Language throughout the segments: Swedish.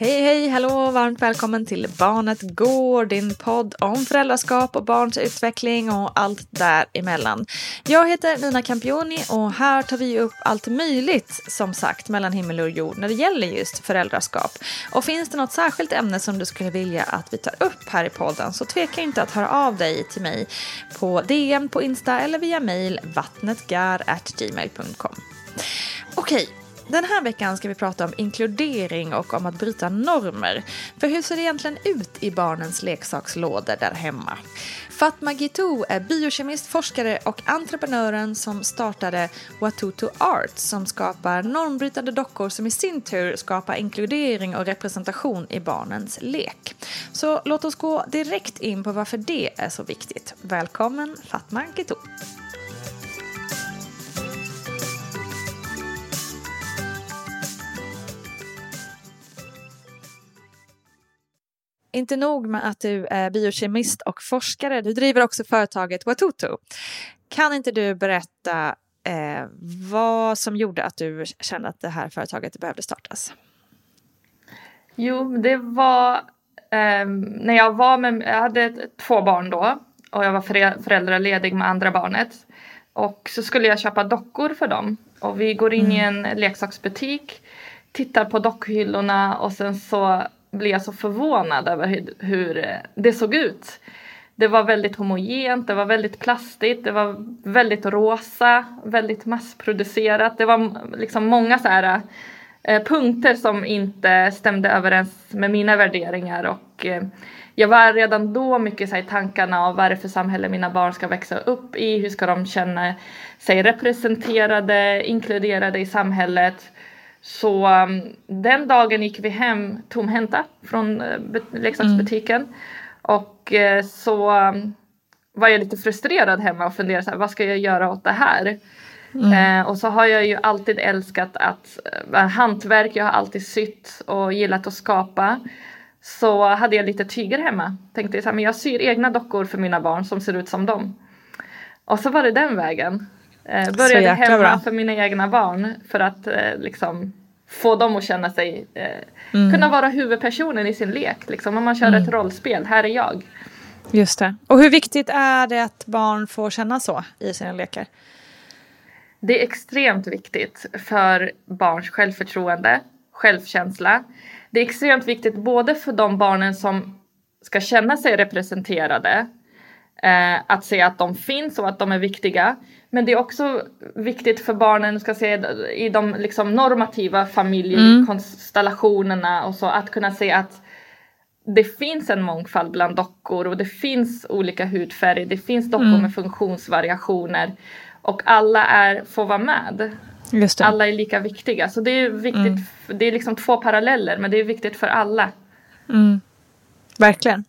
Hej, hej, hallå, varmt välkommen till Barnet Går, din podd om föräldraskap och barns utveckling och allt däremellan. Jag heter Nina Campioni och här tar vi upp allt möjligt, som sagt, mellan himmel och jord när det gäller just föräldraskap. Och finns det något särskilt ämne som du skulle vilja att vi tar upp här i podden så tveka inte att höra av dig till mig på DM på Insta eller via mail vattnetgar.gmail.com. Okej, den här veckan ska vi prata om inkludering och om att bryta normer. För hur ser det egentligen ut i barnens leksakslådor där hemma? Fatma Gitu är biokemist, forskare och entreprenören som startade Watutu Art som skapar normbrytande dockor som i sin tur skapar inkludering och representation i barnens lek. Så låt oss gå direkt in på varför det är så viktigt. Välkommen Fatma Gitu! Inte nog med att du är biokemist och forskare, du driver också företaget Watutu. Kan inte du berätta eh, vad som gjorde att du kände att det här företaget behövde startas? Jo, det var eh, när jag var med, jag hade två barn då och jag var föräldraledig med andra barnet. Och så skulle jag köpa dockor för dem och vi går in mm. i en leksaksbutik, tittar på dockhyllorna och sen så blev jag så förvånad över hur, hur eh, det såg ut. Det var väldigt homogent, det var väldigt plastigt, det var väldigt rosa, väldigt massproducerat. Det var liksom många så här eh, punkter som inte stämde överens med mina värderingar och eh, jag var redan då mycket så här, i tankarna av vad är det för samhälle mina barn ska växa upp i, hur ska de känna sig representerade, inkluderade i samhället. Så um, den dagen gick vi hem tomhänta från uh, leksaksbutiken. Mm. Och uh, så um, var jag lite frustrerad hemma och funderade så här, vad ska jag göra åt det här? Mm. Uh, och så har jag ju alltid älskat att uh, hantverk, jag har alltid sytt och gillat att skapa. Så hade jag lite tyger hemma. Tänkte så här, men jag syr egna dockor för mina barn som ser ut som dem. Och så var det den vägen. Eh, började hemma bra. för mina egna barn för att eh, liksom få dem att känna sig, eh, kunna vara huvudpersonen i sin lek. Liksom. Om man kör ett rollspel, här är jag. Just det. Och hur viktigt är det att barn får känna så i sina lekar? Det är extremt viktigt för barns självförtroende, självkänsla. Det är extremt viktigt både för de barnen som ska känna sig representerade, eh, att se att de finns och att de är viktiga. Men det är också viktigt för barnen ska se, i de liksom, normativa familjekonstellationerna och så att kunna se att det finns en mångfald bland dockor och det finns olika hudfärger. Det finns dockor med funktionsvariationer och alla är, får vara med. Alla är lika viktiga. Så det är viktigt. Det är liksom två paralleller men det är viktigt för alla. Verkligen.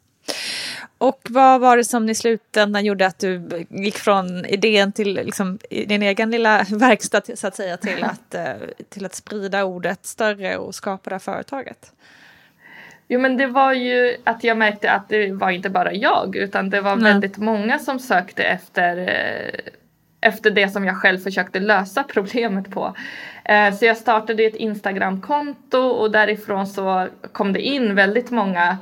Och vad var det som i slutändan gjorde att du gick från idén till liksom, din egen lilla verkstad så att säga till att, eh, till att sprida ordet större och skapa det här företaget? Jo men det var ju att jag märkte att det var inte bara jag utan det var Nej. väldigt många som sökte efter, eh, efter det som jag själv försökte lösa problemet på. Eh, så jag startade ett Instagramkonto och därifrån så kom det in väldigt många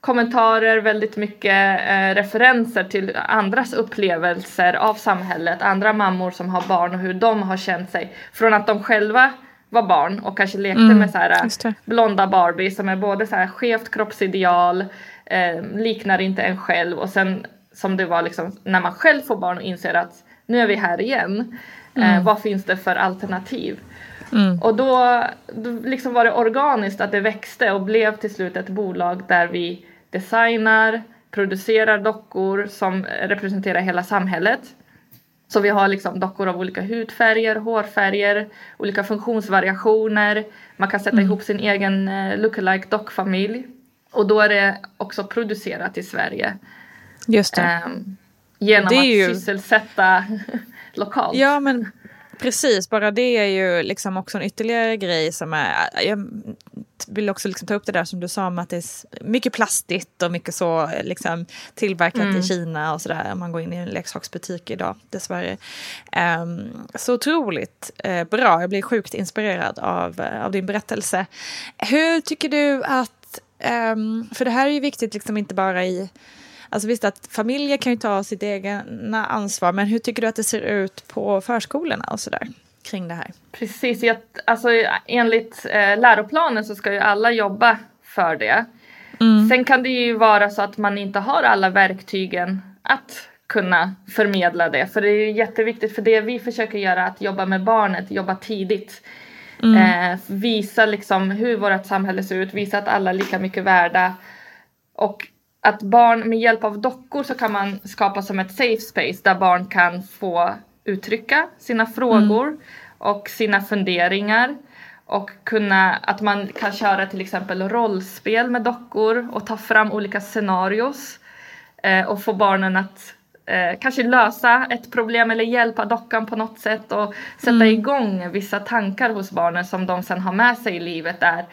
kommentarer, väldigt mycket eh, referenser till andras upplevelser av samhället, andra mammor som har barn och hur de har känt sig från att de själva var barn och kanske lekte med så här, det. blonda Barbie som är både så här skevt kroppsideal, eh, liknar inte en själv och sen som det var liksom när man själv får barn och inser att nu är vi här igen. Eh, vad finns det för alternativ? Och då, då liksom var det organiskt att det växte och blev till slut ett bolag där vi designar, producerar dockor som representerar hela samhället. Så vi har liksom dockor av olika hudfärger, hårfärger, olika funktionsvariationer. Man kan sätta ihop sin egen eh, lookalike dockfamilj. Och då är det också producerat i Sverige. Just det. ehm, genom Det att ju- sysselsätta lokalt. Ja, men precis. Bara det är ju liksom också en ytterligare grej som är... Jag vill också liksom ta upp det där som du sa om att det är mycket plastigt och mycket så liksom tillverkat i Kina och sådär. Om man går in i en leksaksbutik idag, dessvärre. Um, så otroligt eh, bra. Jag blir sjukt inspirerad av, eh, av din berättelse. Hur tycker du att... ehm, för det här är ju viktigt liksom inte bara i... Alltså visst att familjer kan ju ta sitt egna ansvar, men hur tycker du att det ser ut på förskolorna och sådär kring det här? Precis, jag, alltså, enligt eh, läroplanen så ska ju alla jobba för det. Sen kan det ju vara så att man inte har alla verktygen att kunna förmedla det. För det är ju jätteviktigt, för det vi försöker göra att jobba med barnet, jobba tidigt. Eh, visa liksom hur vårt samhälle ser ut, visa att alla är lika mycket värda. Och att barn med hjälp av dockor så kan man skapa som ett safe space där barn kan få uttrycka sina frågor och sina funderingar. Och kunna, att man kan köra till exempel rollspel med dockor och ta fram olika scenarios. Eh, och få barnen att eh, kanske lösa ett problem eller hjälpa dockan på något sätt och sätta igång vissa tankar hos barnen som de sen har med sig i livet där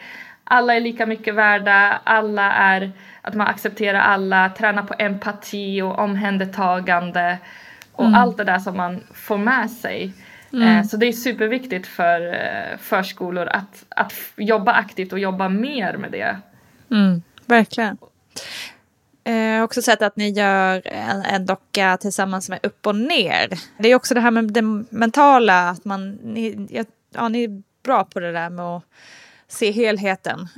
alla är lika mycket värda, alla är, att man accepterar alla, tränar på empati och omhändertagande och allt det där som man får med sig. Eh, så det är superviktigt för eh, förskolor att, att jobba aktivt och jobba mer med det. Mm, verkligen. Eh, Jag har också sett att ni gör en, en docka tillsammans med upp och ner. Det är också det här med det mentala, att man, ni, ja, ni är bra på det där med att se helheten.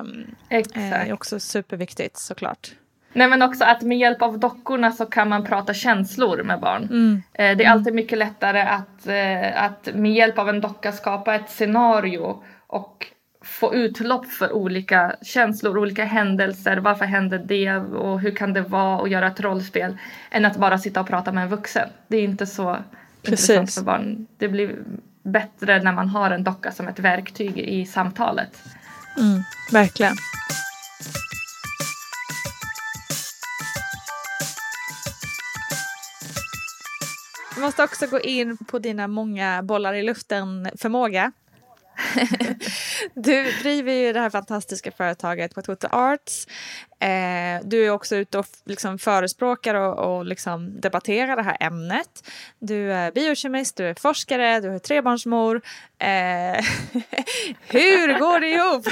Um, Exakt. det är också superviktigt såklart. Nej men också att med hjälp av dockorna så kan man prata känslor med barn. Eh, det är alltid mycket lättare att, eh, att med hjälp av en docka skapa ett scenario och få utlopp för olika känslor, olika händelser. Varför hände det och hur kan det vara att göra ett rollspel? Än att bara sitta och prata med en vuxen. Det är inte så intressant Precis. för barn. Det blir bättre när man har en docka som ett verktyg i samtalet. Mm, verkligen. Vi måste också gå in på dina många bollar i luften förmåga. Du driver ju det här fantastiska företaget Toto Arts. Eh, du är också ute och liksom förespråkar och, och liksom debatterar det här ämnet. Du är biokemist, du är forskare, du är trebarnsmor. Eh, hur går det ihop?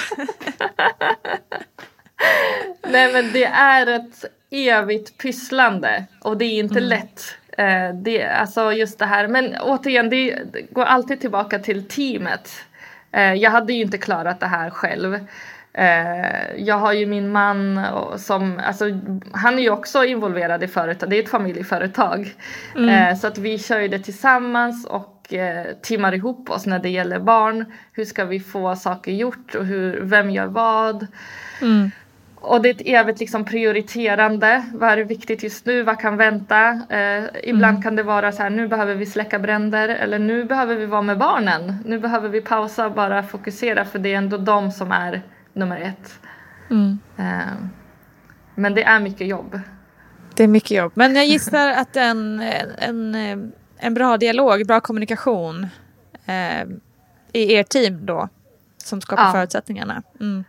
Nej men det är ett evigt pysslande och det är inte mm. lätt. Eh, det, alltså just det här, men återigen det, det går alltid tillbaka till teamet. Eh, jag hade ju inte klarat det här själv. Eh, jag har ju min man som, alltså han är ju också involverad i företag, det är ett familjeföretag. Mm. Eh, så att vi kör ju det tillsammans och timmar ihop oss när det gäller barn. Hur ska vi få saker gjort och hur, vem gör vad? Mm. Och det är ett evigt liksom prioriterande. Vad är viktigt just nu? Vad kan vänta? Eh, ibland mm. kan det vara så här, nu behöver vi släcka bränder eller nu behöver vi vara med barnen. Nu behöver vi pausa och bara fokusera för det är ändå de som är nummer ett. Mm. Eh, men det är mycket jobb. Det är mycket jobb. Men jag gissar att en, en, en bra dialog, bra kommunikation eh, i er team då som skapar ja. förutsättningarna. Mm.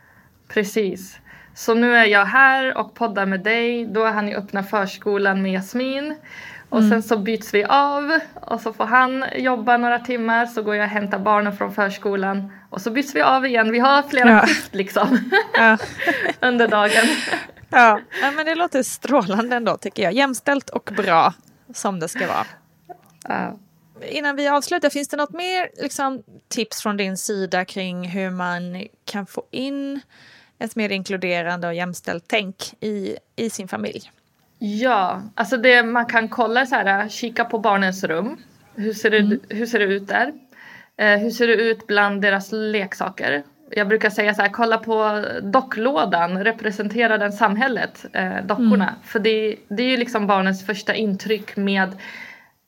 Precis. Så nu är jag här och poddar med dig. Då är han i öppna förskolan med Jasmin. Och mm. sen så byts vi av och så får han jobba några timmar så går jag och hämtar barnen från förskolan och så byts vi av igen. Vi har flera ja. skift liksom ja. under dagen. Ja. ja, men det låter strålande ändå tycker jag. Jämställt och bra som det ska vara. Ja. Innan vi avslutar, finns det något mer liksom, tips från din sida kring hur man kan få in ett mer inkluderande och jämställt tänk i, i sin familj? Ja, alltså det man kan kolla så här, kika på barnens rum. Hur ser det, mm. hur ser det ut där? Eh, hur ser det ut bland deras leksaker? Jag brukar säga så här, kolla på docklådan, representerar den samhället, eh, dockorna? Mm. För det, det är ju liksom barnens första intryck med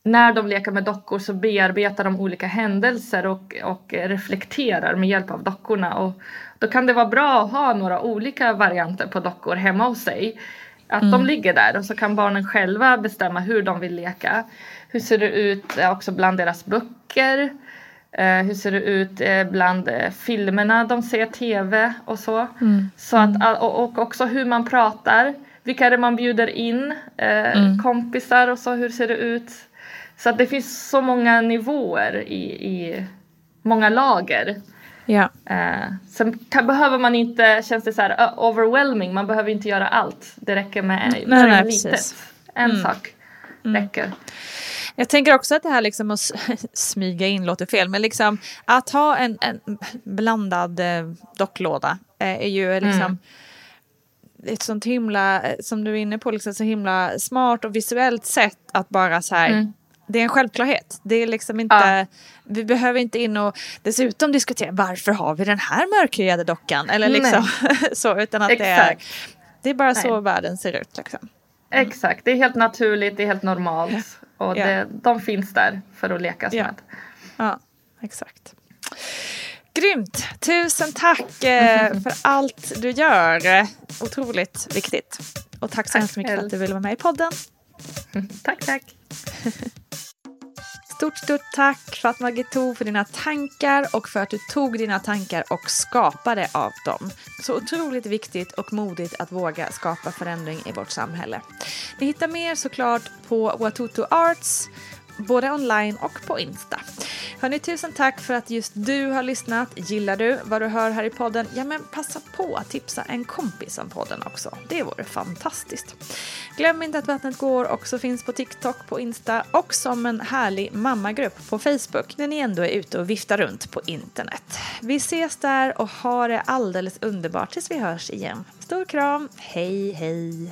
när de leker med dockor så bearbetar de olika händelser och, och reflekterar med hjälp av dockorna. Och då kan det vara bra att ha några olika varianter på dockor hemma hos sig. Att mm. de ligger där och så kan barnen själva bestämma hur de vill leka. Hur ser det ut också bland deras böcker? Eh, hur ser det ut eh, bland eh, filmerna de ser, tv och så. Mm. så att, mm. och, också hur man pratar. Vilka är det man bjuder in? Eh, mm. Kompisar och så, hur ser det ut? Så att det finns så många nivåer i, i många lager. Ja. Eh, sen kan, behöver man inte, känns det så här uh, overwhelming, man behöver inte göra allt. Det räcker med nej, nej, litet. En mm. sak mm. räcker. Jag tänker också att det här liksom att smyga in låter fel, men liksom att ha en, en blandad eh, docklåda eh, är ju liksom mm. ett sånt himla, som du är inne på, liksom så himla smart och visuellt sätt att bara så här mm det är en självklarhet. Det är liksom inte, ja. Vi behöver inte in och dessutom diskutera varför har vi den här mörkhyade dockan? Eller liksom så, utan att det är, det är bara Nej. så världen ser ut. Liksom. Mm. Exakt, det är helt naturligt, det är helt normalt. Och ja. det, de finns där för att lekas med. Ja, exakt. Grymt! Tusen tack eh, för allt du gör. Otroligt viktigt. Och tack så hemskt mycket för att du ville vara med i podden. tack, tack. Stort, stort tack Fatma Ghetto för dina tankar och för att du tog dina tankar och skapade av dem. Så otroligt viktigt och modigt att våga skapa förändring i vårt samhälle. Ni hittar mer såklart på Watoto Arts både online och på Insta. Hörni, tusen tack för att just du har lyssnat. Gillar du vad du hör här i podden? Ja, men passa på att tipsa en kompis om podden också. Det vore fantastiskt. Glöm inte att Vattnet går också finns på TikTok, på Insta och som en härlig mammagrupp på Facebook när ni ändå är ute och viftar runt på internet. Vi ses där och ha det alldeles underbart tills vi hörs igen. Stor kram, hej hej!